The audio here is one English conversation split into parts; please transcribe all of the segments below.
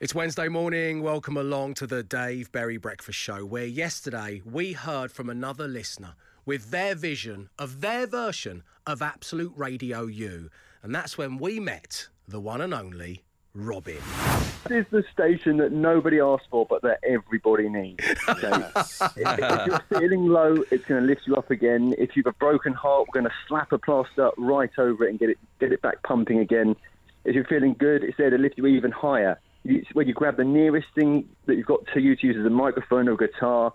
It's Wednesday morning. Welcome along to the Dave Berry Breakfast Show, where yesterday we heard from another listener with their vision of their version of Absolute Radio U. And that's when we met the one and only Robin. This is the station that nobody asked for, but that everybody needs. Okay? if, if you're feeling low, it's going to lift you up again. If you've a broken heart, we're going to slap a plaster right over it and get it get it back pumping again. If you're feeling good, it's there to lift you even higher. It's where you grab the nearest thing that you've got to you to use as a microphone or a guitar.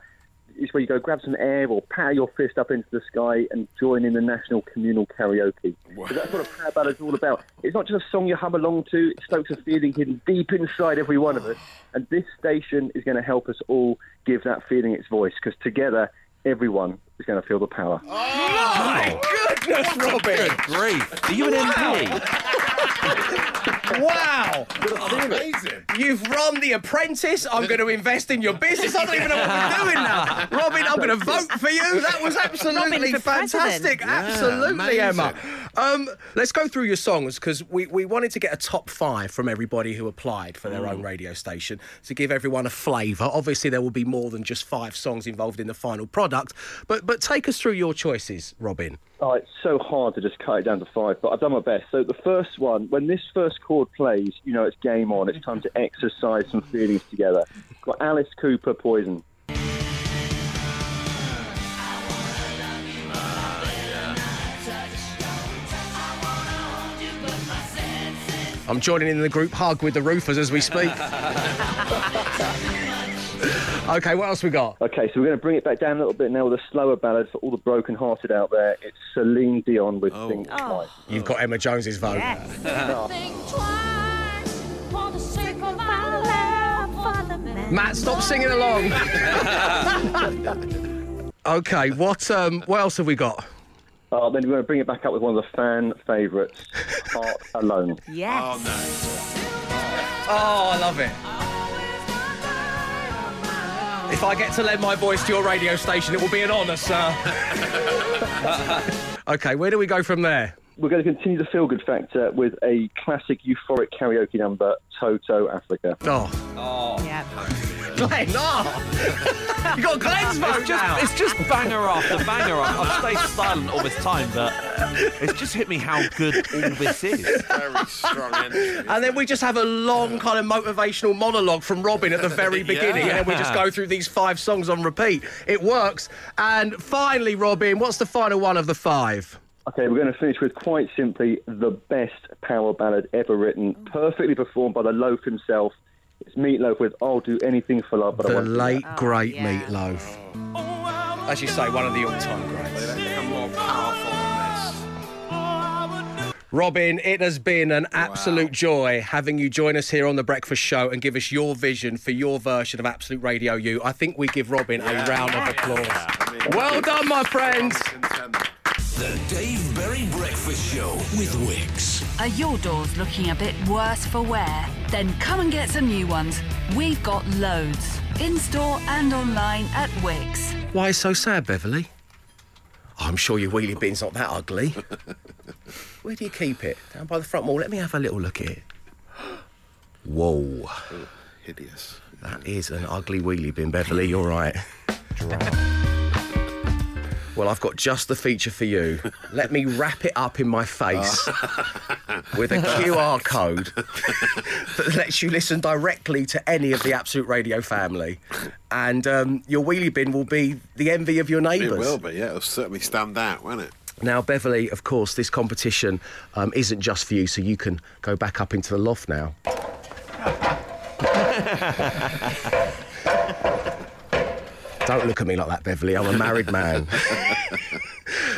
It's where you go grab some air or power your fist up into the sky and join in the national communal karaoke. So that's what a power ballad is all about. It's not just a song you hum along to, it stokes a feeling hidden deep inside every one of us. And this station is going to help us all give that feeling its voice because together, everyone is going to feel the power. Oh, My goodness, Robin! Good grief. Are you an MP? Wow! Amazing. You've run The Apprentice. I'm going to invest in your business. I don't even know what we're doing now. Robin, I'm going to vote for you. That was absolutely for president. fantastic. absolutely, amazing. Emma. Um, let's go through your songs because we, we wanted to get a top five from everybody who applied for their own radio station to give everyone a flavour. Obviously, there will be more than just five songs involved in the final product. But but take us through your choices, Robin. Oh, it's so hard to just cut it down to five, but I've done my best. So the first one, when this first chord plays, you know it's game on. It's time to exercise some feelings together. Got Alice Cooper, Poison. I'm joining in the group hug with the roofers as we speak. okay, what else we got? Okay, so we're going to bring it back down a little bit now with a slower ballad for all the broken-hearted out there. It's Celine Dion with Think Twice. You've got Emma Jones's vote. Yes. Think twice for the sake of our love for the man. Matt, stop singing along. okay, what um, what else have we got? Uh, then we're going to bring it back up with one of the fan favourites, Heart Alone. Yes. Oh, no. Oh, I love it. If I get to lend my voice to your radio station, it will be an honour, sir. okay, where do we go from there? We're going to continue the feel-good factor with a classic euphoric karaoke number, Toto Africa. Oh, oh. Yeah. Glenn, oh. you got Glenn's vote It's just, now. it's just banger after banger. I've, I've stayed silent all this time, but it's just hit me how good all this is. Very strong entry. And then we just have a long kind of motivational monologue from Robin at the very beginning, and then we just go through these five songs on repeat. It works. And finally, Robin, what's the final one of the five? Okay, we're going to finish with quite simply the best power ballad ever written, oh. perfectly performed by the Loaf himself. It's Meatloaf with "I'll Do Anything for Love," but I The won't do that. late, great oh, yeah. Meatloaf. As you say, one of the all-time greats. More powerful than this. Robin, it has been an absolute joy having you join us here on the Breakfast Show and give us your vision for your version of Absolute Radio U. I think we give Robin a round of applause. Well done, my friends. The Dave Berry Breakfast Show with Wickes. Are your doors looking a bit worse for wear? Then come and get some new ones. We've got loads. In store and online at Wickes. Why so sad, Beverly? Oh, I'm sure your wheelie bin's not that ugly. Where do you keep it? Down by the front wall. Let me have a little look at it. Whoa, Hideous. that is an ugly wheelie bin, Beverly. You're right. Well, I've got just the feature for you. Let me wrap it up in my face with a QR code that lets you listen directly to any of the Absolute Radio family. And um, your wheelie bin will be the envy of your neighbours. It will be, yeah. It'll certainly stand out, won't it? Now, Beverly, of course, this competition um, isn't just for you, so you can go back up into the loft now. Don't look at me like that, Beverly. I'm a married man.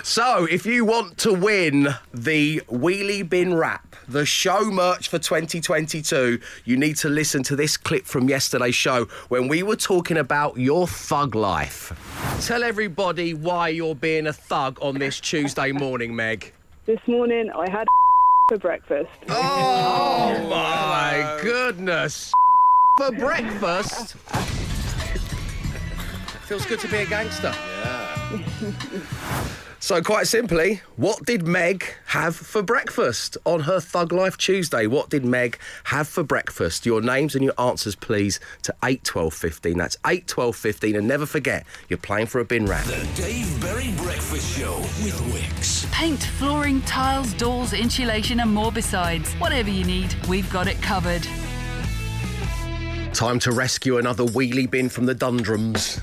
so, if you want to win the Wheelie Bin Wrap, the show merch for 2022, you need to listen to this clip from yesterday's show when we were talking about your thug life. Tell everybody why you're being a thug on this Tuesday morning, Meg. This morning I had for breakfast. Oh, oh my goodness. For breakfast. Feels good to be a gangster. Yeah. So, quite simply, what did Meg have for breakfast on her Thug Life Tuesday? What did Meg have for breakfast? Your names and your answers, please, to 81215. That's 81215. And never forget, you're playing for a bin wrap. The Dave Berry Breakfast Show with Wickes. Paint, flooring, tiles, doors, insulation, and more besides. Whatever you need, we've got it covered. Time to rescue another wheelie bin from the Dundrums.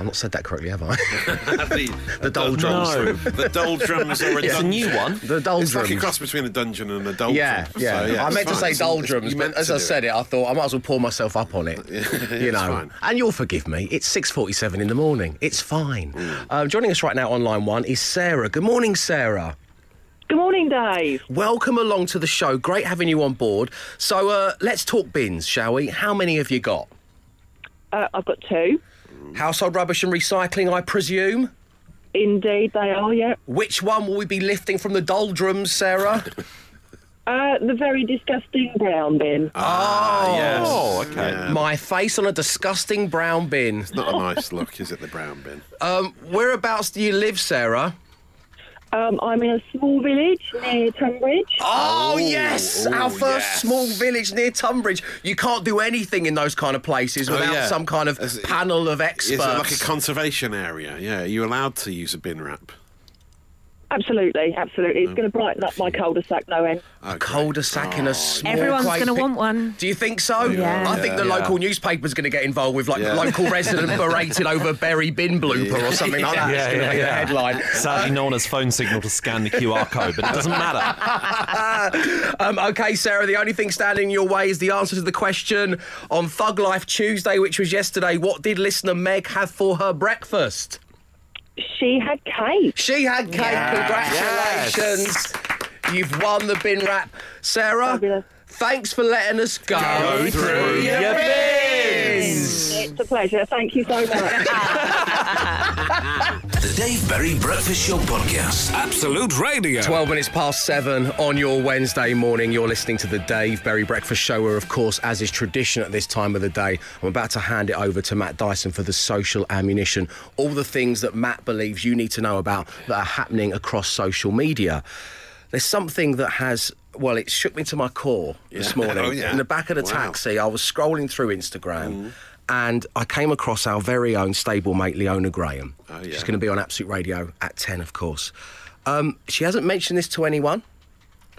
I've not said that correctly, have I? the, The doldrums. No. the doldrums or a It's a new one. The doldrums. It's like a doldrums. cross between a dungeon and a doldrum. Yeah, yeah. So, I it's meant to say doldrums, but as I said it, I thought I might as well pour myself up on it. you know, fine. and you'll forgive me. It's six forty-seven in the morning. It's fine. Mm. Um, joining us right now on line one is Sarah. Good morning, Sarah. Good morning, Dave. Welcome along to the show. Great having you on board. So uh, let's talk bins, shall we? How many have you got? Uh, I've got two. Household rubbish and recycling, I presume. Indeed, they are, yeah. Which one will we be lifting from the doldrums, Sarah? Uh, the very disgusting brown bin. oh, yes. Oh, okay. Yeah. My face on a disgusting brown bin. It's not a nice look, is it, the brown bin? Um, whereabouts do you live, Sarah? Um, I'm in a small village near Tunbridge. Oh, Oh, yes, oh, our first yes. small village near Tunbridge. You can't do anything in those kind of places Oh, without yeah. some kind of Is panel of experts. it like a conservation area? Yeah, are you allowed to use a bin wrap? Absolutely, absolutely. It's going to brighten up my cul-de-sac no end. Oh, a cul-de-sac in a small Everyone's quaint going to want one. Do you think so? Yeah. I think the Yeah. local newspaper's going to get involved with like Yeah. local resident berated over Berry bin blooper or something like that. Yeah, it's going to yeah, be the yeah. headline. Sadly, no one has phone signal to scan the QR code, but it doesn't matter. Um, okay, Sarah, the only thing standing in your way is the answer to the question on Thug Life Tuesday, which was yesterday. What did listener Meg have for her breakfast? She had cake. She had cake. Congratulations. You've won the bin wrap. Sarah, Fabulous. thanks for letting us go, through your bins. It's a pleasure. Thank you so much. The Dave Berry Breakfast Show podcast. Absolute Radio. 12 minutes past seven on your Wednesday morning. You're listening to the Dave Berry Breakfast Show, where, of course, as is tradition at this time of the day, I'm about to hand it over to Matt Dyson for the social ammunition. All the things that Matt believes you need to know about that are happening across social media. There's something that has, well, it shook me to my core this morning. Oh, yeah. In the back of the Wow. taxi, I was scrolling through Instagram. And I came across our very own stablemate Leona Graham. Oh, yeah. She's going to be on Absolute Radio at 10, of course. Um, she hasn't mentioned this to anyone.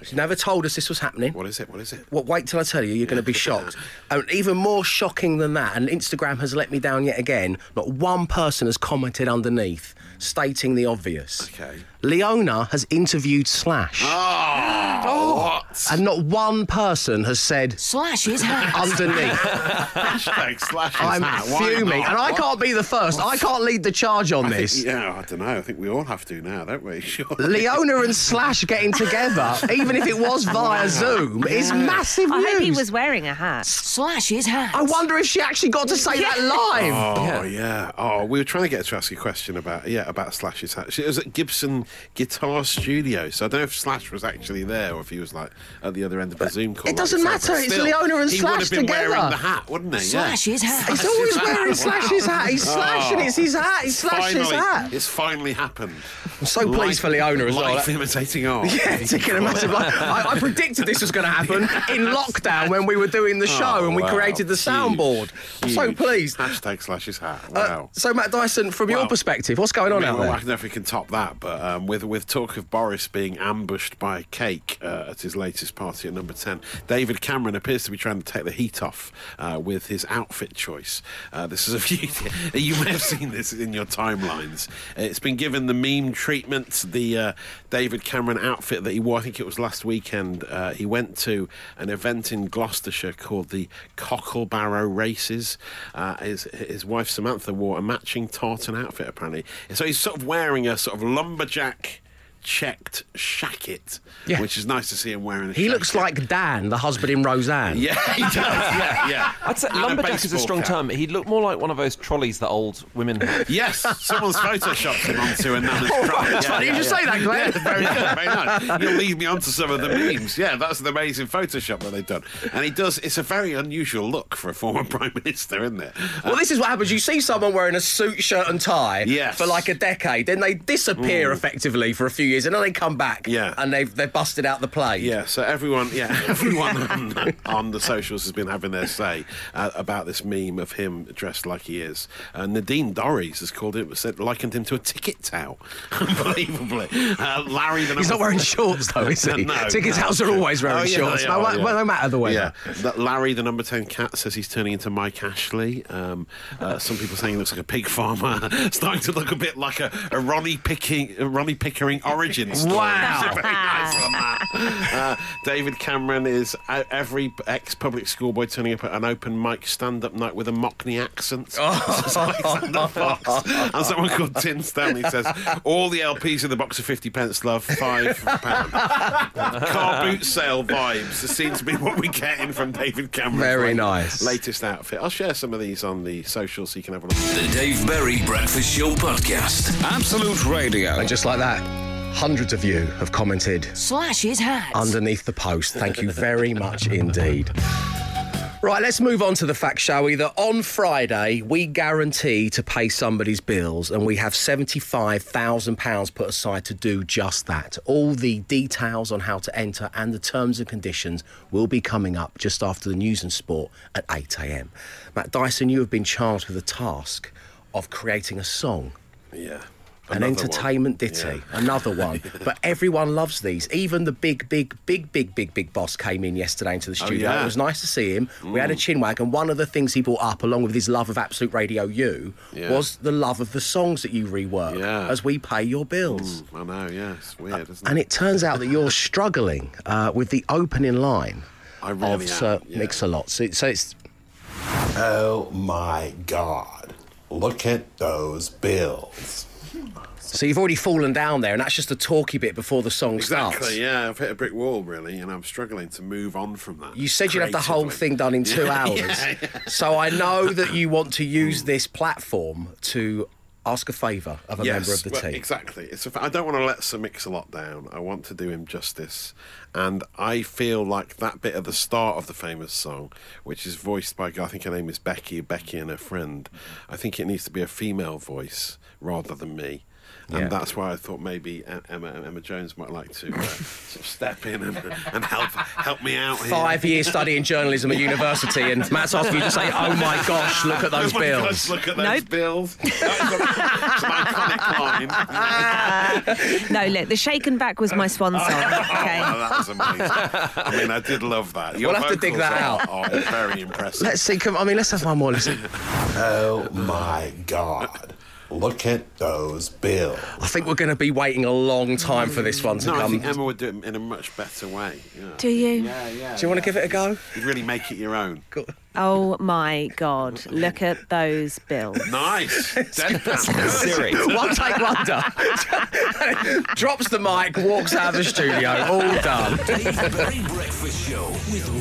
She never told us this was happening. What is it? What is it? Well, wait till I tell you, you're going to be shocked. And even more shocking than that, and Instagram has let me down yet again, not one person has commented underneath stating the obvious. Okay. Leona has interviewed Slash, ah, Oh, what? and not one person has said Slash is hat. underneath. Hashtag slash his I'm hat. Fuming. And I What? can't be the first. I can't lead the charge on I think- this. yeah, I don't know. I think we all have to now, don't we? Sure. Leona and Slash getting together, even if it was via Zoom, is massive I news. hope he was wearing a hat. Slash his hat. I wonder if she actually got to say that live. Oh yeah. Oh, we were trying to get her to ask a question about yeah about Slash's hat. She was at Gibson Guitar Studio, so I don't know if Slash was actually there or if he was like at the other end of the Zoom call. It doesn't we said, but matter, it's Leona and he Slash would have been together. wearing the hat, wouldn't he? Slash yeah. his hat. He's always wearing Slash's hat. He's Slash and it's his hat. He's Slash's finally, hat. It's finally happened. I'm so pleased for Leona as well. Life That- imitating art. Yeah, taking a massive. Like, I, I predicted this was going to happen in lockdown when we were doing the show Oh, and we wow. created the soundboard. I'm so huge. pleased. Hashtag Slash's hat. Uh, Wow. so Matt Dyson, from your perspective, what's going on I, mean, out well, I don't know if we can top that, but um, with with talk of Boris being ambushed by cake uh, at his latest party at number ten, David Cameron appears to be trying to take the heat off uh, with his outfit choice. Uh, this is a few. you may have seen this in your timelines. It's been given the meme treatment. The uh, David Cameron outfit that he wore, I think it was last weekend. Uh, he went to an event in Gloucestershire called the Cocklebarrow Races. Uh, his his wife Samantha wore a matching tartan outfit apparently. So he's sort of wearing a sort of lumberjack back checked shacket, Yeah. which is nice to see him wearing. A He looks like Dan, the husband in Roseanne. Yeah, he does. Yeah, yeah. I'd say And a lumberjack is a strong cap. term. He'd look more like one of those trolleys that old women have. Yes, someone's photoshopped him onto a nana's oh, trolley. That's funny you should say that, Glenn. Yeah, very good, very nice. You'll lead me on to some of the memes. Yeah, that's an amazing Photoshop that they've done. And he does, it's a very unusual look for a former Prime Minister, isn't it? Well, this is what happens. You see someone wearing a suit, shirt, and tie Yes. for like a decade, then they disappear effectively for a few years, and then they come back, Yeah. and they've they've busted out the play. Yeah, so everyone, yeah, everyone on, on the socials has been having their say uh, about this meme of him dressed like he is. Uh, Nadine Dorries has called it, said, likened him to a ticket towel, unbelievably. Uh, Larry, the He's not number- wearing shorts though, is he? No, Ticket no, house are always wearing Oh, yeah, shorts. no, are, no, yeah. no matter the weather. Yeah, that Larry, the number ten cat, says he's turning into Mike Ashley. Um, uh, some people saying he looks like a pig farmer, starting to look a bit like a, a Ronnie Picking, a Ronnie Pickering origin story. Wow. Very nice on. Uh, David Cameron is uh, every ex-public schoolboy turning up at an open mic stand-up night with a Mockney accent. It's like Alexander Fox. And someone called Tim Stanley says all the LPs in the box of fifty pence, love five pound. Car boot sale vibes. This seems to be what we're getting from David Cameron. Very nice. Latest outfit. I'll share some of these on the social so you can have a look. The Dave Berry Breakfast Show Podcast. Absolute Radio. And just like that, hundreds of you have commented Slash his hat. underneath the post. Thank you very much indeed. Right, let's move on to the fact, shall we? That on Friday we guarantee to pay somebody's bills, and we have seventy-five thousand pounds put aside to do just that. All the details on how to enter and the terms and conditions will be coming up just after the news and sport at eight a.m. Matt Dyson, you have been charged with the task of creating a song Yeah. An Another one. entertainment ditty, Yeah. another one. But everyone loves these. Even the big, big, big, big, big, big boss came in yesterday into the studio. Oh, yeah. Mm. It was nice to see him. We had a chinwag, and one of the things he brought up, along with his love of Absolute Radio U, Yeah. was the love of the songs that you rework Yeah. as we pay your bills. Mm, I know, yeah, it's weird, isn't it? And it? it turns out that you're struggling uh, with the opening line I really of am, Sir yeah. Mix-a-Lot. So, so it's Oh my God. Look at those bills. So you've already fallen down there, and that's just a talky bit before the song starts. Exactly, yeah. I've hit a brick wall, really, and I'm struggling to move on from that. You said you'd have the whole thing done in two Yeah, hours. yeah, yeah. So I know that you want to use this platform to ask a favour of a member of the well, team. Exactly. It's a, I don't want to let Sir Mix-a-Lot down. I want to do him justice. And I feel like that bit at the start of the famous song, which is voiced by, I think her name is Becky, Becky and her friend, I think it needs to be a female voice rather than me. And Yeah. that's why I thought maybe Emma Emma Jones might like to uh, sort of step in and, and help help me out. here. Five years studying journalism at university, and Matt's asking you to say, "Oh my gosh, look at those Oh my bills." gosh, look at those Nope. bills. That is a- it's an iconic line. No, look, the Shake 'N' Vac was my swan song. Okay. Oh, that was amazing. I mean, I did love that. Your We'll have to dig vocals that are- out. Are very impressive. Let's see. Come, I mean, let's have one more. Listen. Oh my God. Look at those bills. I think we're going to be waiting a long time for this one to no, I come. think Emma would do it in a much better way. Yeah. Do you? Yeah, yeah. Do you want to give it a go? You'd really make it your own. Oh my God. Look at those bills. Nice. Deadpan. Siri. one take wonder. Drops the mic, walks out of the studio. All done. Dave Berry Breakfast Show with Wickes.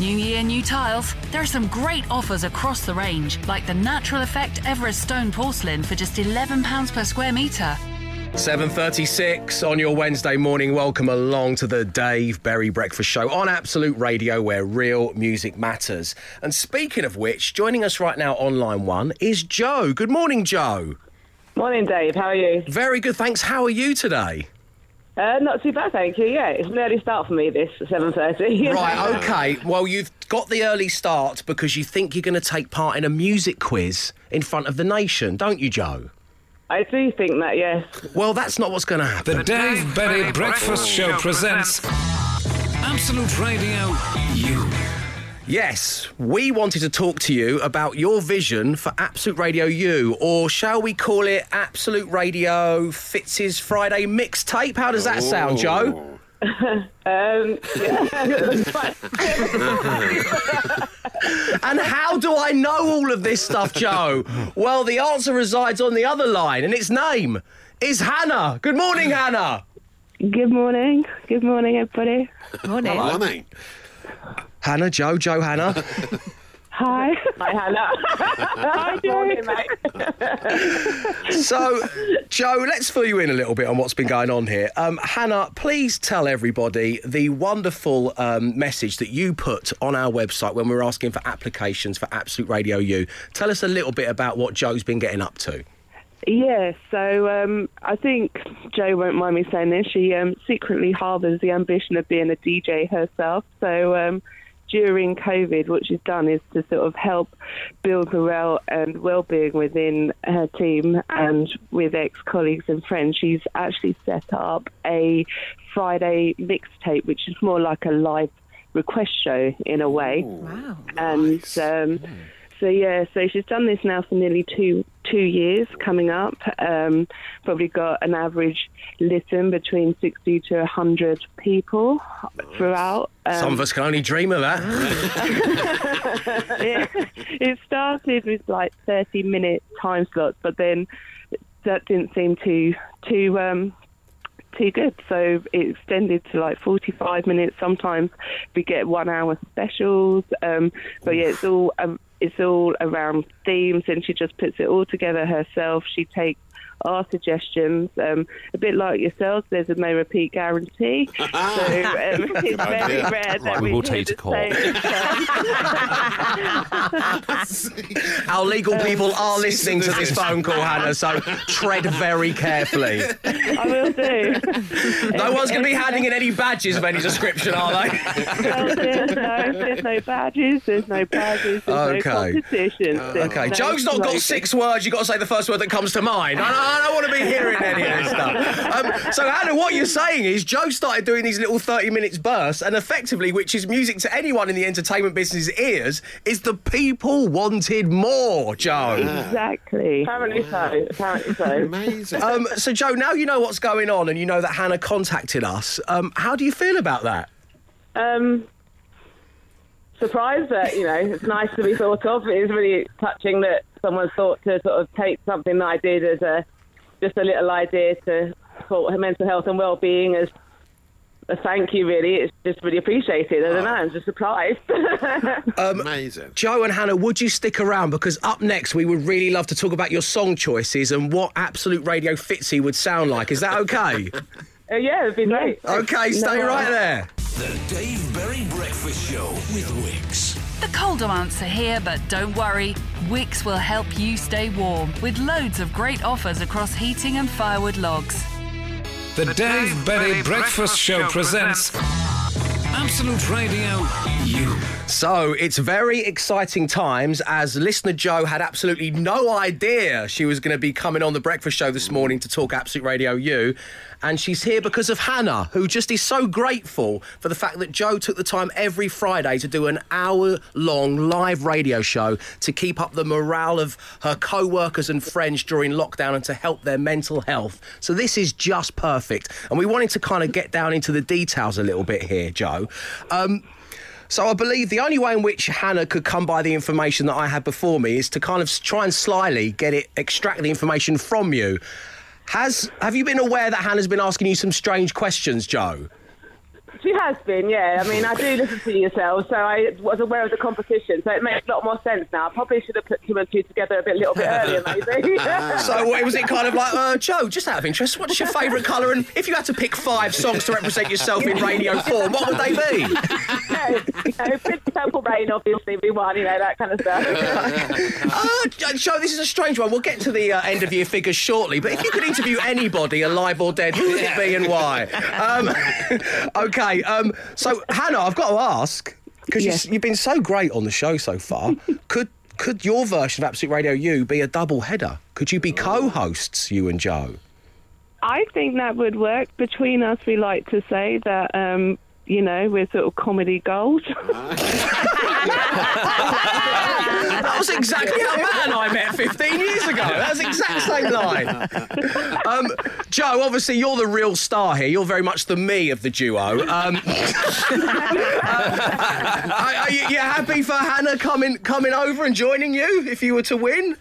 New year, new tiles. There are some great offers across the range, like the Natural Effect Everest Stone Porcelain for just £11 per square metre. 7.36 on your Wednesday morning. Welcome along to the Dave Berry Breakfast Show on Absolute Radio where real music matters. And speaking of which, joining us right now on line one is Joe. Good morning, Joe. Morning, Dave. How are you? Very good, thanks. How are you today? Uh, not too bad, thank you. Yeah, it's an early start for me. This seven thirty. Right, okay. Well, you've got the early start because you think you're going to take part in a music quiz in front of the nation, don't you, Joe? I do think that. Yes. Well, that's not what's going to happen. The Dave Berry Breakfast Show presents Absolute Radio U. Yes, we wanted to talk to you about your vision for Absolute Radio U, or shall we call it Absolute Radio Fitz's Friday mixtape? How does that sound, Joe? Um, And how do I know all of this stuff, Joe? Well, the answer resides on the other line, and its name is Hannah. Good morning, Hannah. Good morning. Good morning, everybody. Morning. Morning. Hannah, Joe, Joe, Hannah. Hi. Hi, Hannah. Hi, Morning, mate. So, Joe, let's fill you in a little bit on what's been going on here. Um, Hannah, please tell everybody the wonderful um, message that you put on our website when we were asking for applications for Absolute Radio U. Tell us a little bit about what Joe's been getting up to. Yeah, so um, I think Joe won't mind me saying this. She um, secretly harbours the ambition of being a DJ herself. So um, during COVID, what she's done is to sort of help build morale and well-being within her team and with ex-colleagues and friends. She's actually set up a Friday mixtape, which is more like a live request show in a way. Wow. and um, so yeah, so she's done this now for nearly two two years coming up. Um, probably got an average listen between sixty to hundred people throughout. Um, Some of us can only dream of that. yeah, it started with like 30 minute time slots, but then that didn't seem too too um, too good. So it extended to like 45 minutes. Sometimes we get one hour specials. Um, but yeah, it's all um, it's all around themes, and she just puts it all together herself. She takes our suggestions, um, a bit like yourselves. There's a no repeat guarantee, so um, it's very idea. rare that Right, we we will hear take you to the court. same Our legal people are listening to this phone call, Hannah, so tread very carefully. I will do. No one's going to be handing in any badges of any description, are they? Well, there's no, there's no badges, there's no badges, there's Okay. no competition. there's Okay, no Joe's not got six words. You've got to say the first word that comes to mind. I don't, I don't want to be hearing any of this stuff. Um, so, Hannah, what you're saying is Joe started doing these little 30 minutes bursts, and effectively, which is music to anyone in the entertainment business ears, is the people wanted more, Joe. Exactly. Apparently so. Apparently so. Amazing. Um, so, Joe, now you know what's going on and you know that Hannah contacted us. Um, how do you feel about that? Um, surprised that you know it's nice to be thought of. It is really touching that someone thought to sort of take something that I did as a just a little idea to for her mental health and well-being as a thank you. Really, it's just really appreciated. I don't know. I'm just surprised. Amazing. Joe and Hannah, would you stick around? Because up next, we would really love to talk about your song choices and what Absolute Radio Fitzy would sound like. Is that okay? Uh, yeah, it'd be great. okay, stay No, right there. The Dave Berry Breakfast Show with Wickes. The colder months are here, but don't worry. Wickes will help you stay warm with loads of great offers across heating and firewood logs. The Dave Berry Breakfast Show presents Absolute Radio U. So it's very exciting times as listener Joe had absolutely no idea she was going to be coming on the breakfast show this morning to talk Absolute Radio U. And she's here because of Hannah, who just is so grateful for the fact that Joe took the time every Friday to do an hour long live radio show to keep up the morale of her co workers and friends during lockdown and to help their mental health. So this is just perfect. And we wanted to kind of get down into the details a little bit here, Joe. Um, so I believe the only way in which Hannah could come by the information that I had before me is to kind of try and slyly get it, extract the information from you. Has have you been aware that Hannah's been asking you some strange questions, Joe? She has been, yeah. I mean, I do listen to yourselves, so I was aware of the competition, so it makes a lot more sense now. I probably should have put two and two together a bit, little bit earlier, maybe. So what, was it kind of like, uh, Joe, just out of interest, what's your favourite colour? And if you had to pick five songs to represent yourself in radio form, what would they be? you know, Prince Purple Rain, obviously, be one, you know, that kind of stuff. Uh, Joe, this is a strange one. We'll get to the uh, end of year figures shortly, but if you could interview anybody, alive or dead, who would it be and why? Um, okay, um, so Hannah, I've got to ask because Yes. you've been so great on the show so far. could could your version of Absolute Radio U be a double header? Could you be co-hosts, you and Joe? I think that would work. Between us, we like to say that, um, you know, we're sort of comedy gold. That was exactly Matt and I met 15 years ago. That's the exact same line. Um, Joe, obviously, you're the real star here. You're very much the me of the duo. Um, uh, are, are you you happy for Hannah coming coming over and joining you if you were to win?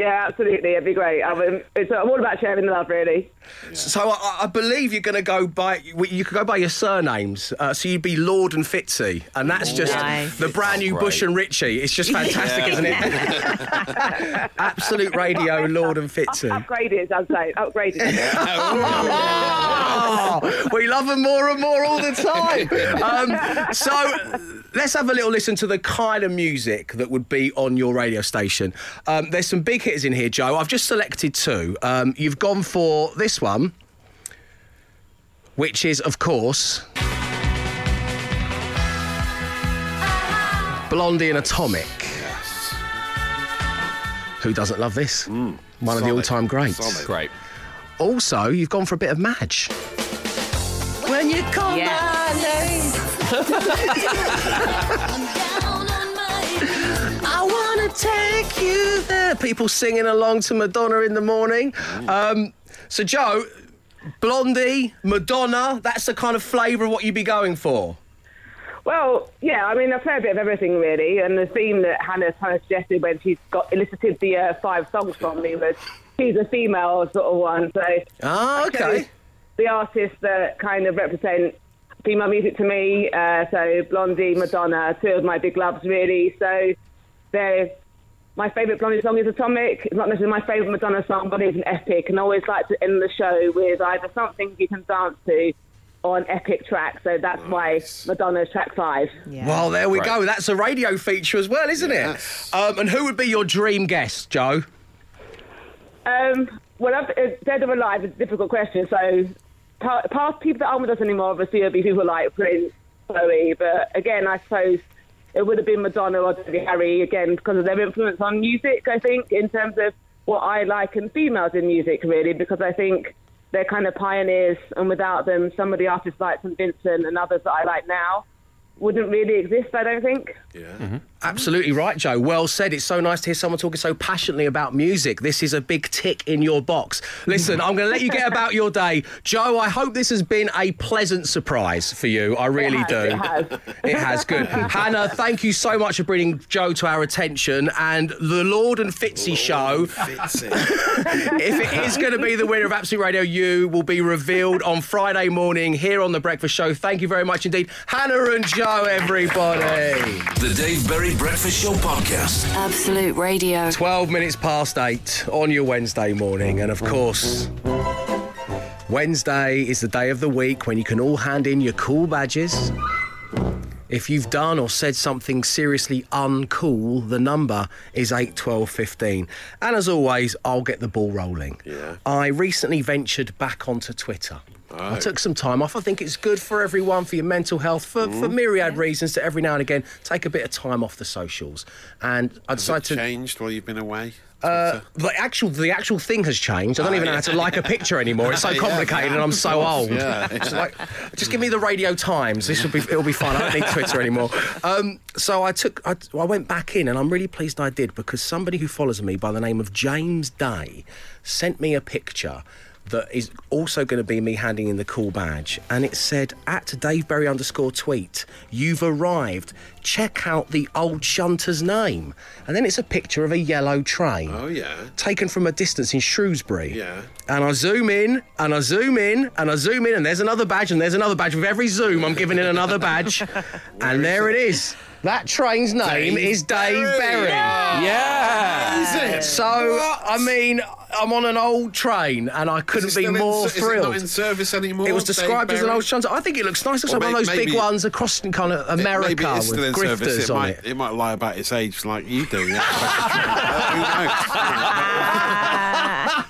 Yeah, absolutely. It'd be great. I mean, it's, I'm all about sharing the love, really. So I, I believe you're going to go by. You could go by your surnames. Uh, so you'd be Lord and Fitzy, and that's just Nice. the brand new Bush and Ritchie. It's just fantastic, isn't it? Absolute Radio, Lord and Fitzy. Upgraded, I'd say. Upgraded. We love them more and more all the time. Um, so let's have a little listen to the kind of music that would be on your radio station. Um, there's some big hitters in here, Joe. I've just selected two. Um, you've gone for this one, which is, of course, Blondie and Atomic. Who doesn't love this? One of the all-time greats. solid. Great. Also, you've gone for a bit of Madge. When you call Yes. my name, I want to take you there. People singing along to Madonna in the morning. Um, so, Joe, Blondie, Madonna, that's the kind of flavour of what you'd be going for. Well, yeah, I mean, I play a bit of everything really, and the theme that Hannah kind of suggested when she's got elicited the uh, five songs from me was she's a female sort of one. So Ah, I okay. Chose the artists that kind of represent female music to me. Uh, so Blondie, Madonna, two of my big loves really. So they're my favourite Blondie song is Atomic. It's not necessarily my favourite Madonna song, but it's an epic, and I always like to end the show with either something you can dance to or an epic track. So that's why Madonna's track five. Yeah. Well, there we Great. go. That's a radio feature as well, isn't Yes. it? Um, and who would be your dream guest, Joe? Um, well, I've, uh, dead or alive is a difficult question. So, pa- past people that aren't with us anymore, obviously, it'll be people like Prince, Chloe. But again, I suppose it would have been Madonna or Debbie Harry again because of their influence on music. I think in terms of what I like in females in music, really, because I think they're kind of pioneers, and without them, some of the artists like St Vincent and others that I like now wouldn't really exist. I don't think. Yeah. Mm-hmm. Absolutely right, Joe. Well said. It's so nice to hear someone talking so passionately about music. This is a big tick in your box. Listen, I'm going to let you get about your day. Joe, I hope this has been a pleasant surprise for you. I really has, do. it has. It has, good. Hannah, thank you so much for bringing Joe to our attention. And the Lord and Fitzy show, Fits it. if it is going to be the winner of Absolute Radio U, will be revealed on Friday morning here on The Breakfast Show. Thank you very much indeed. Hannah and Joe, everybody. The Dave Berry Breakfast Show Podcast. Absolute Radio. 12 minutes past eight on your Wednesday morning. And of course, Wednesday is the day of the week when you can all hand in your cool badges. If you've done or said something seriously uncool, the number is 8 12 15. And as always, I'll get the ball rolling. Yeah. I recently ventured back onto Twitter. I Oh. took some time off. I think it's good for everyone, for your mental health, for, for myriad reasons, to every now and again take a bit of time off the socials. And I Has it decided to. changed while you've been away? Uh, the actual the actual thing has changed. I don't even know how to like a picture anymore. It's so complicated, yeah, and I'm so old. yeah, It's like, just give me the Radio Times. This will be it'll be fun. I don't need Twitter anymore. Um, so I took I, I went back in, and I'm really pleased I did because somebody who follows me by the name of James Day sent me a picture. That is also going to be me handing in the cool badge. And it said, at Dave Berry underscore tweet, you've arrived. Check out the old shunter's name. And then it's a picture of a yellow train Oh, yeah. taken from a distance in Shrewsbury. Yeah. And I zoom in, and I zoom in, and I zoom in, and there's another badge, and there's another badge. With every zoom, I'm giving it another badge. and there it is. That train's name Dave is Dave Berry. Berry. Yeah. Is it? So, I mean, I'm on an old train, and I couldn't be still in- more is it thrilled. not in service anymore? It was Dave described as an old shunter. I think it looks nice. It looks Or like one of those big maybe- ones across kind of America Maybe it is still in with service. grifters It on might, it. it might lie about its age like you do. Yeah. Who knows?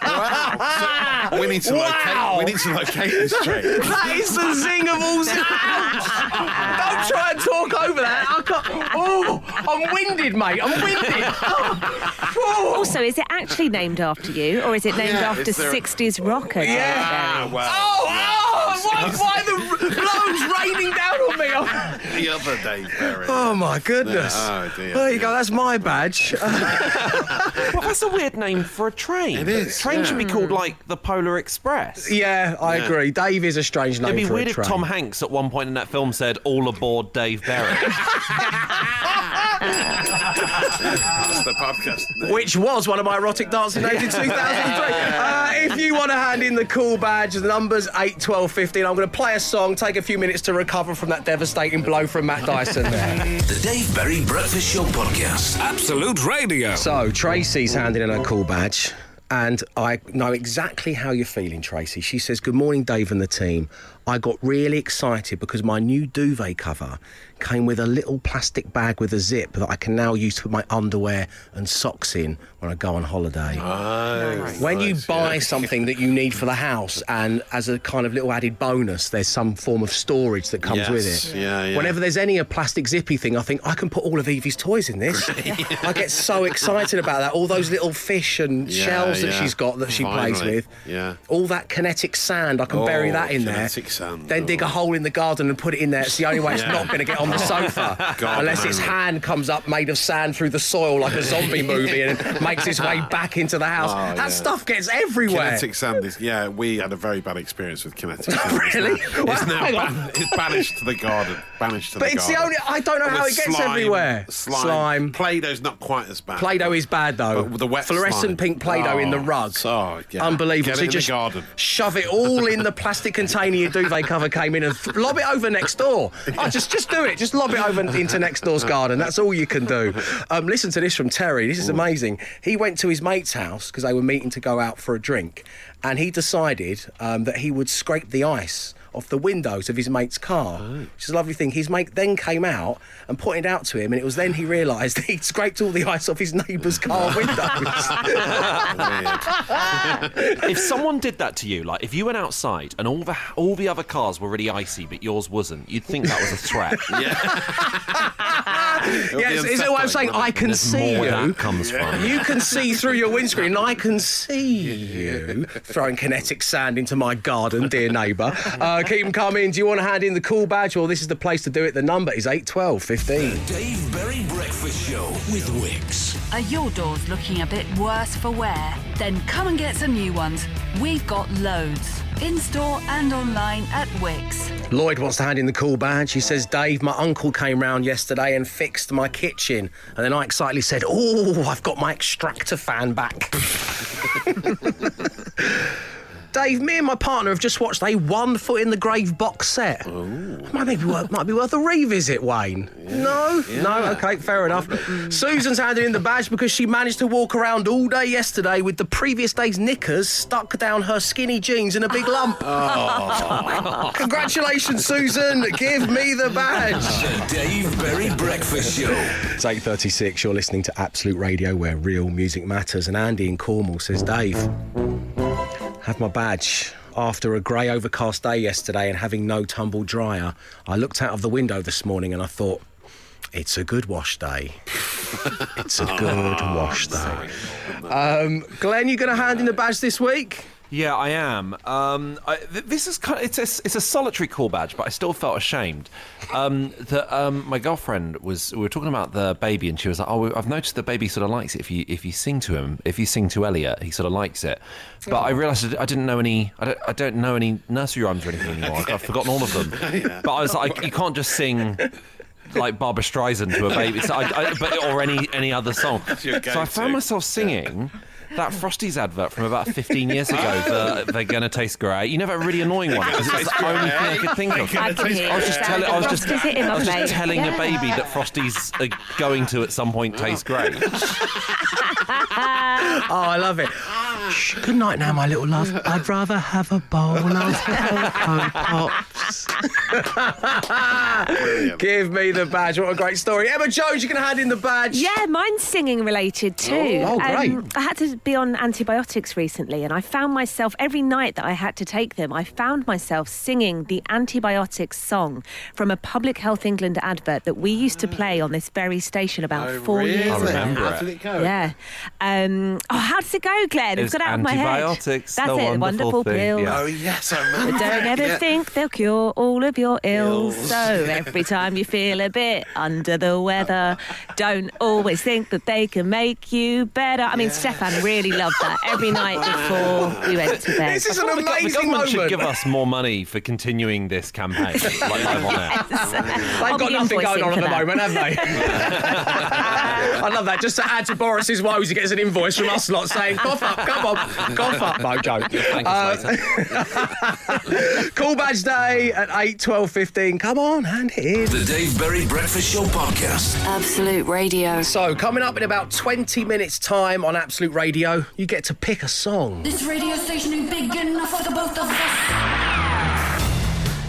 wow. So we need to Wow. locate. We need to locate this train. That is the zing of all zing. Don't try and talk over that. I can't. Oh, I'm winded, mate. I'm winded. Oh. Also, is it actually named after you, or is it named Yeah, after there- 60s rocker? Dave Yeah. Berry? well. Oh, oh, why, why the blows raining down on me? The other Dave Berry. oh, my goodness. Oh, dear, There you dear. go. That's my badge. Well, that's a weird name for a train. It is, Train should be called like the Polar Express. yeah, I Yeah. agree. Dave is a strange name It'd be for weird a if. Tom Hanks at one point in that film said, "All aboard Dave Berry." That's the podcast. name. which was one of my erotic dancing names in 2003. Uh, if you want to hand in the cool badge, the number's 8, 12, 15. I'm going to play a song, take a few minutes to recover from that devastating blow from Matt Dyson there. The Dave Berry Breakfast Show Podcast. Absolute Radio. So, Tracy's handing in her cool badge. And I know exactly how you're feeling, Tracy. She says, Good morning, Dave and the team. I got really excited because my new duvet cover came with a little plastic bag with a zip that I can now use to put my underwear and socks in when I go on holiday. when you buy something that you need for the house, and as a kind of little added bonus, there's some form of storage that comes with it. yeah, yeah. Whenever there's any a plastic zippy thing, I think I can put all of Evie's toys in this. I get so excited about that. All those little fish and Yeah, shells that yeah. she's got that she plays with. Yeah. All that kinetic sand, I can bury Oh, that in oh, there. kinetic sand, Then dig a oh. hole in the garden and put it in there. It's the only way it's Yeah. not going to get on the sofa. God, unless its hand comes up made of sand through the soil like a zombie movie and makes its way back into the house. Oh, that yeah. stuff gets everywhere. Kinetic sand is yeah. We had a very bad experience with kinetic sand. Really? It's Well, now, it's now ban- it's banished to the garden. Banished to But the garden. But it's the only- I don't know how it gets slime- everywhere. Slime. Slime. Play-Doh's not quite as bad. Play-Doh is bad though. But the wet fluorescent slime. pink Play-Doh in the Oh, rug. So yeah. Unbelievable. Get So you just the garden. shove it all in the plastic container your duvet cover came in and th- lob it over next door. Oh, just just do it. Just lob it over into next door's garden. That's all you can do. Um, listen to this from Terry. This is amazing. He went to his mate's house because they were meeting to go out for a drink, and he decided um, that he would scrape the ice off the windows of his mate's car, oh. which is a lovely thing. His mate then came out and pointed out to him, and it was then he realised he'd scraped all the ice off his neighbour's car windows. if someone did that to you, like if you went outside and all the all the other cars were really icy, but yours wasn't, you'd think that was a threat. yes, is it what I'm saying? I can There's see more where you. that comes from. You can see through your windscreen, and I can see you throwing kinetic sand into my garden, dear neighbour. Uh, keep them coming. Do you want to hand in the cool badge? Well, this is the place to do it. The number is 812 15. Dave Berry Breakfast Show with Wickes. Are your doors looking a bit worse for wear? Then come and get some new ones. We've got loads. In store and online at Wickes. Lloyd wants to hand in the cool badge. He says, Dave, my uncle came round yesterday and fixed my kitchen. And then I excitedly said, Oh, I've got my extractor fan back. Dave, me and my partner have just watched a One Foot in the Grave box set. Might be worth, might be worth a revisit, Wayne. No, no, okay, fair enough. Susan's handing in the badge because she managed to walk around all day yesterday with the previous day's knickers stuck down her skinny jeans in a big lump. Oh. Congratulations, Susan. Give me the badge. The Dave Berry Breakfast Show. It's 8.36. You're listening to Absolute Radio where real music matters. And Andy in Cornwall says, Dave, have my badge. After a grey overcast day yesterday and having no tumble dryer, I looked out of the window this morning and I thought, it's a good wash day. it's a good wash day. Um, Glenn, you going to hand in the badge this week? Yeah, I am. Um, I, th- this is kind of, it's a, it's a solitary call badge, but I still felt ashamed. Um, that um, my girlfriend was. We were talking about the baby, and she was like, "Oh, I've noticed the baby sort of likes it if you if you sing to him. If you sing to Elliot, he sort of likes it." But I realised I didn't know any. I don't, I don't know any nursery rhymes or anything anymore. I've forgotten all of them. But I was like, you can't just sing. Like Barbara Streisand to a baby, so I, I, but, or any any other song. So I found myself singing that Frosties advert from about 15 years ago. the, they're gonna taste great. You know that really annoying one because it's the only thing I could think of. I can hear I was just telling. I was just, I was just face. telling a baby that Frosties are going to at some point taste great. Oh, I love it. Shh, good night now, my little love. I'd rather have a bowl of Coco Pops. Give me the badge. What a great story. Emma Jones, you can hand in the badge. Yeah, mine's singing related too. Oh, oh, great. Um, I had to be on antibiotics recently, and I found myself every night that I had to take them, I found myself singing the antibiotics song from a Public Health England advert that we used to play on this very station about Oh, four really? years ago. How did it go? Yeah. Um, oh, how does it go, Glenn? It's got it out of my head. antibiotics, That's the it. wonderful Wonderful thing, pill. yeah. Oh yes, I remember. But don't ever yeah. think they'll cure all of your ills. Ills. So every time you feel a bit under the weather, don't always think that they can make you better. I mean, Stefan really really loved that every night before we went to bed. This is an The go- the amazing government should give us more money for continuing this campaign, like live on air. They've got nothing going on at the moment, have they? I love that. Just to add to Boris's woes, he gets an invoice from us lot saying, cough up, come on, cough up. No joke. Thank us. Uh, Call badge day at 8, 12, 15. Come on, hand it in. The Dave Berry Breakfast Show Podcast. Absolute Radio. So, coming up in about 20 minutes' time on Absolute Radio, you get to pick a song. This radio station ain't big enough for the both of us.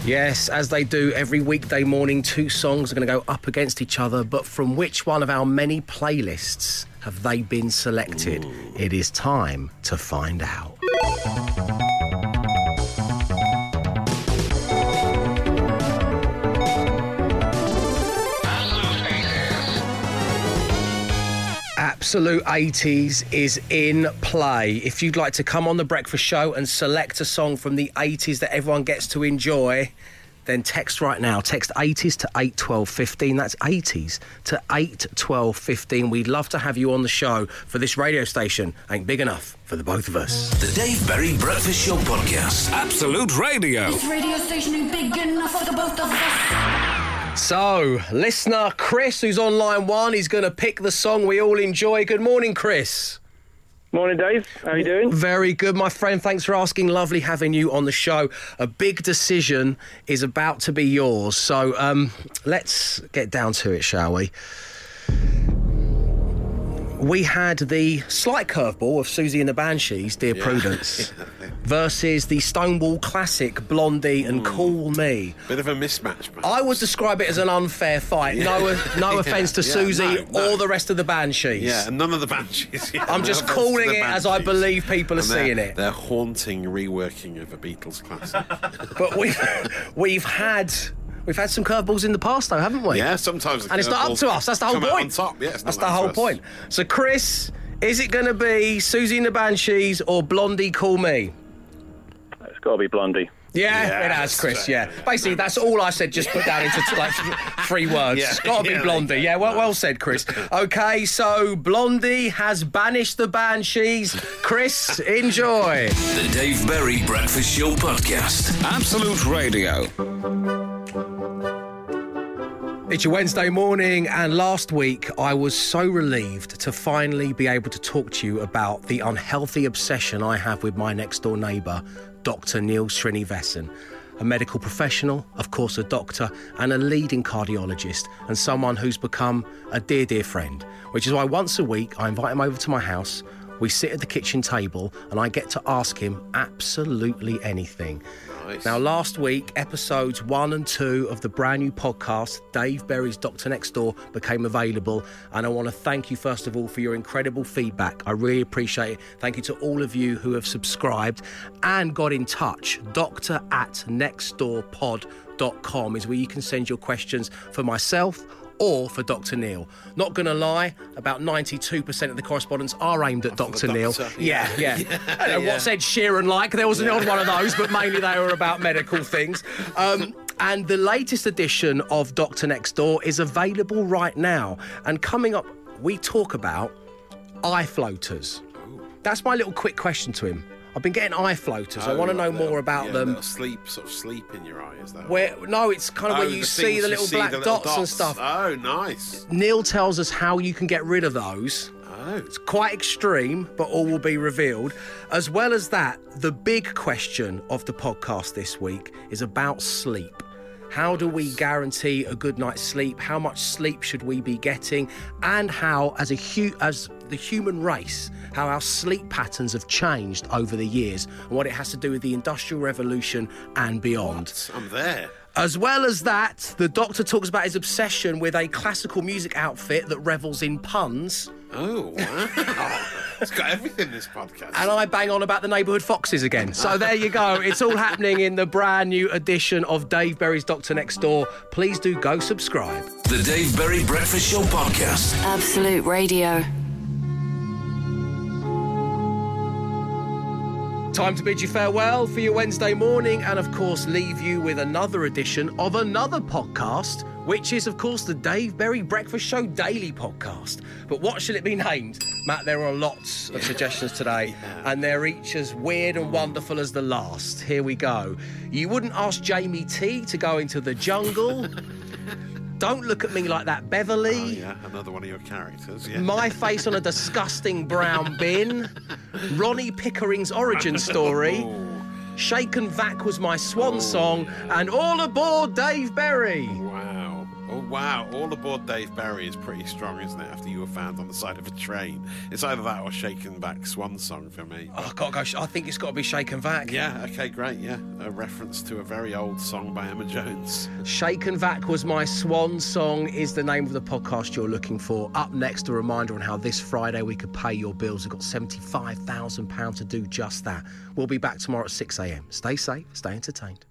Yes, as they do every weekday morning, two songs are going to go up against each other, but from which one of our many playlists have they been selected? It is time to find out. Absolute 80s is in play. If you'd like to come on the breakfast show and select a song from the 80s that everyone gets to enjoy, then text right now. Text 80s to 81215. That's 80s to 81215. We'd love to have you on the show for this radio station. Ain't big enough for the both of us. The Dave Berry Breakfast Show Podcast. Absolute Radio. This radio station ain't big enough for the both of us. So, listener Chris, who's on line one, is going to pick the song we all enjoy. Good morning, Chris. Morning, Dave. How are you doing? Very good, my friend. Thanks for asking. Lovely having you on the show. A big decision is about to be yours. So um, let's get down to it, shall we? We had the slight curveball of Siouxsie and the Banshees, Dear Prudence, versus the Stonewall classic Blondie and hmm. Call Me. Bit of a mismatch, man. I would describe it as an unfair fight. No, no Yeah, offence to yeah, Siouxsie no, no. or the rest of the Banshees. Yeah, none of the Banshees. Yeah, I'm just no offence to calling it as I believe people are seeing it. They're haunting reworking of a Beatles classic. But we've we've had we've had some curveballs in the past, though, haven't we? yeah, sometimes. And it's not up to us. That's the whole point. On top. Yeah, That's the whole us. point. So, Chris, is it going to be Siouxsie and the Banshees or Blondie Call Me? It's got to be Blondie. Yeah, Yeah, it has, Chris. right. Yeah, basically that's all I said. Just put that into like three words. Yeah, It's Got to be yeah, Blondie. Yeah, well, well said, Chris. Okay, so Blondie has banished the Banshees. Chris, enjoy. The Dave Berry Breakfast Show Podcast. Absolute Radio. It's your Wednesday morning, and last week I was so relieved to finally be able to talk to you about the unhealthy obsession I have with my next door neighbour, Dr. Neil Srinivasan. A medical professional, of course, a doctor, and a leading cardiologist, and someone who's become a dear, dear friend. Which is why once a week I invite him over to my house. We sit at the kitchen table, and I get to ask him absolutely anything. Nice. Now, last week, episodes one and two of the brand new podcast, Dave Berry's Doctor Next Door, became available. And I want to thank you, first of all, for your incredible feedback. I really appreciate it. Thank you to all of you who have subscribed and got in touch. Doctor at nextdoorpod.com is where you can send your questions for myself or for Dr. Neil. Not going to lie, about 92% of the correspondence are aimed at Dr. Neil. doctor, Yeah, yeah. I don't know What's Ed Sheeran like? There was an odd one of those, but mainly they were about medical things. Um, and the latest edition of Doctor Next Door is available right now. And coming up, we talk about eye floaters. That's my little quick question to him. I've been getting eye floaters. I Oh, want to know like they'll- more about yeah, them. Sleep, sort of sleep in your eye, is that? Where no, it's kind of Oh, where you see the little see, black the little dots, and stuff. Oh, nice. Neil tells us how you can get rid of those. Oh. It's quite extreme, but all will be revealed. As well as that, the big question of the podcast this week is about sleep. How do we guarantee a good night's sleep? How much sleep should we be getting? And how, as a hu- as the human race, how our sleep patterns have changed over the years, and what it has to do with the Industrial Revolution and beyond. I'm there. As well as that, the doctor talks about his obsession with a classical music outfit that revels in puns. Oh, wow. it's got everything, in this podcast. And I bang on about the neighbourhood foxes again. So there you go. It's all happening in the brand new edition of Dave Berry's Doctor Next Door. Please do go subscribe. The Dave Berry Breakfast Show Podcast. Absolute Radio. Time to bid you farewell for your Wednesday morning and, of course, leave you with another edition of another podcast which is, of course, the Dave Berry Breakfast Show Daily podcast. But what shall it be named? Matt, there are lots of suggestions today, and they're each as weird and wonderful as the last. Here we go. You wouldn't ask Jamie T to go into the jungle. Don't look at me like that, Beverly. Oh, yeah, another one of your characters. Yeah. My face on a disgusting brown bin. Ronnie Pickering's origin story. Oh. Shake 'N' Vac was my swan oh. song. And all aboard Dave Berry. Wow. All aboard Dave Berry is pretty strong, isn't it? After you were found on the side of a train. It's either that or Shake 'N' Vac Swan Song for me. Oh, I've got to go. I think it's got to be Shake 'N' Vac. Yeah, okay, great, yeah. A reference to a very old song by Emma Jones. Shake 'N' Vac was my swan song, is the name of the podcast you're looking for. Up next, a reminder on how this Friday we could pay your bills. We've got £75,000 to do just that. We'll be back tomorrow at 6am. Stay safe, stay entertained.